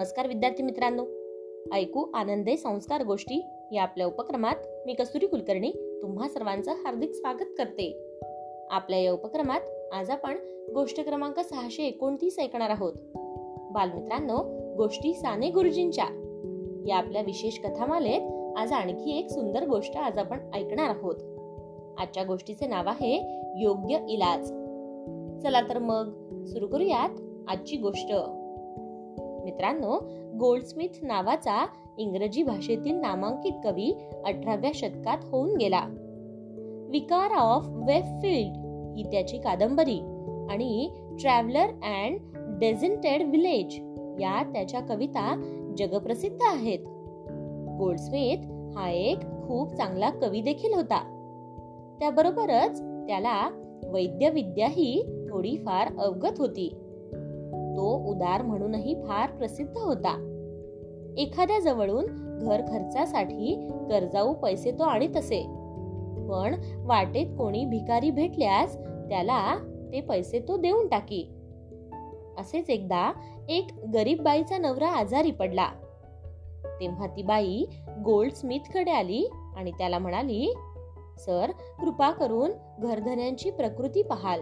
नमस्कार विद्यार्थी मित्रांनो. ऐकू आनंदे संस्कार गोष्टी या आपल्या उपक्रमात मी कस्तुरी कुलकर्णी तुम्हा सर्वांचं हार्दिक स्वागत करते. आपल्या या उपक्रमात आज आपण गोष्ट क्रमांक सहाशे एकोणतीस ऐकणार आहोत. बालमित्रांनो गोष्टी साने गुरुजींच्या. या आपल्या विशेष कथामालेत आज आणखी एक सुंदर गोष्ट आज आपण ऐकणार आहोत. आजच्या गोष्टीचे नाव आहे योग्य इलाज. चला तर मग सुरू करूयात आजची गोष्ट. मित्रांनो गोल्डस्मिथ नावाचा इंग्रजी भाषेतील नामांकित कवी अठराव्या शतकात होऊन गेला. विकार ऑफ वेबफिल्ड ही त्याची कादंबरी आणि ट्रॅव्हलर अँड डेझिंटेड विलेज या त्याच्या कविता जगप्रसिद्ध आहेत. गोल्डस्मिथ हा एक खूप चांगला कवी देखील होता. त्याबरोबरच त्याला वैद्यविद्याही थोडीफार अवगत होती. तो उदार म्हणूनही फार प्रसिद्ध होता. एखाद्या जवळून घर खर्चासाठी कर्जाऊ पैसे तो आणीत असे. पण वाटेत कोणी भिकारी भेटल्यास त्याला ते पैसे तो देऊन टाकी. असेच एकदा एक गरीब बाईचा नवरा आजारी पडला. तेव्हा ती बाई गोल्ड स्मिथकडे आली आणि त्याला म्हणाली सर कृपा करून घरधन्यांची प्रकृती पाहाल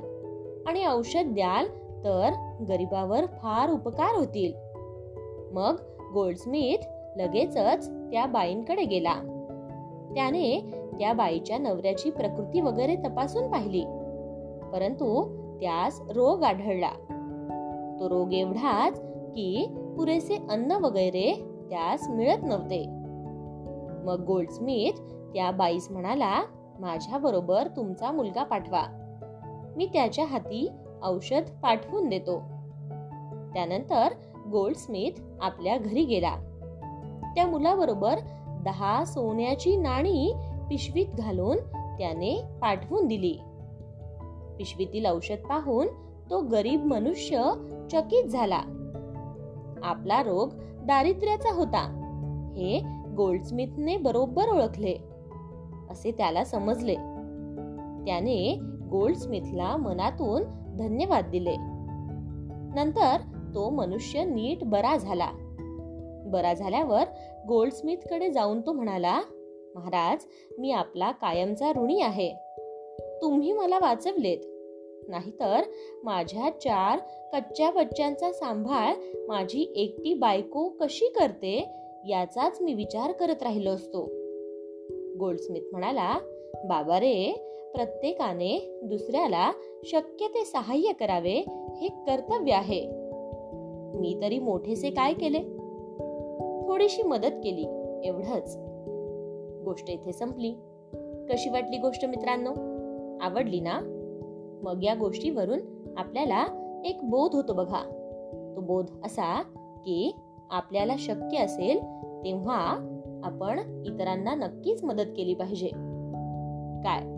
आणि औषध द्याल तर गरिबावर फार उपकार होतील. मग गोल्डस्मिथ लगेचच त्या बाईंकडे गेला. त्याने त्या बाईच्या नवऱ्याची प्रकृती वगैरे तपासून पाहिली. परंतु त्यास रोग आढळला. तो रोग एवढाच की पुरेसे अन्न वगैरे त्यास मिळत नव्हते. मग गोल्डस्मिथ त्या बाईस म्हणाला माझ्या बरोबर तुमचा मुलगा पाठवा. मी त्याच्या हाती औषध पाठवून देतो. त्यानंतर गोल्डस्मिथ आपल्या घरी गेला. त्या मुलाबरोबर दहा सोन्याची नाणी पिशवीत घालून त्याने पाठवून दिली. पिशवीतील औषध पाहून तो गरीब मनुष्य चकित झाला. आपला रोग दारिद्र्याचा होता. हे गोल्डस्मिथने बरोबर ओळखले. असे त्याला समजले. त्याने गोल्डस्मिथला मनातून धन्यवाद दिले. नंतर तो मनुष्य नीट बरा झाला. बरा झाल्यावर गोल्डस्मिथकडे जाऊन तो म्हणाला महाराज मी आपला कायमचा ऋणी आहे. तुम्ही मला वाचवलेत. नाहीतर माझ्या चार कच्च्या बच्च्यांचा सांभाळ माझी एकटी बायको कशी करते याचाच मी विचार करत राहिलो असतो. गोल्डस्मिथ म्हणाला बाबा रे प्रत्येकाने दुसऱ्याला शक्य ते सहाय्य करावे हे कर्तव्य आहे. मी तरी मोठेसे काय केले? थोडीशी मदत केली एवढंच. गोष्ट इथे संपली. कशी वाटली गोष्ट मित्रांनो? आवडली ना? मग या गोष्टीवरून आपल्याला एक बोध होतो बघा. तो बोध असा की आपल्याला शक्य असेल तेव्हा आपण इतरांना नक्कीच मदत केली पाहिजे. काय?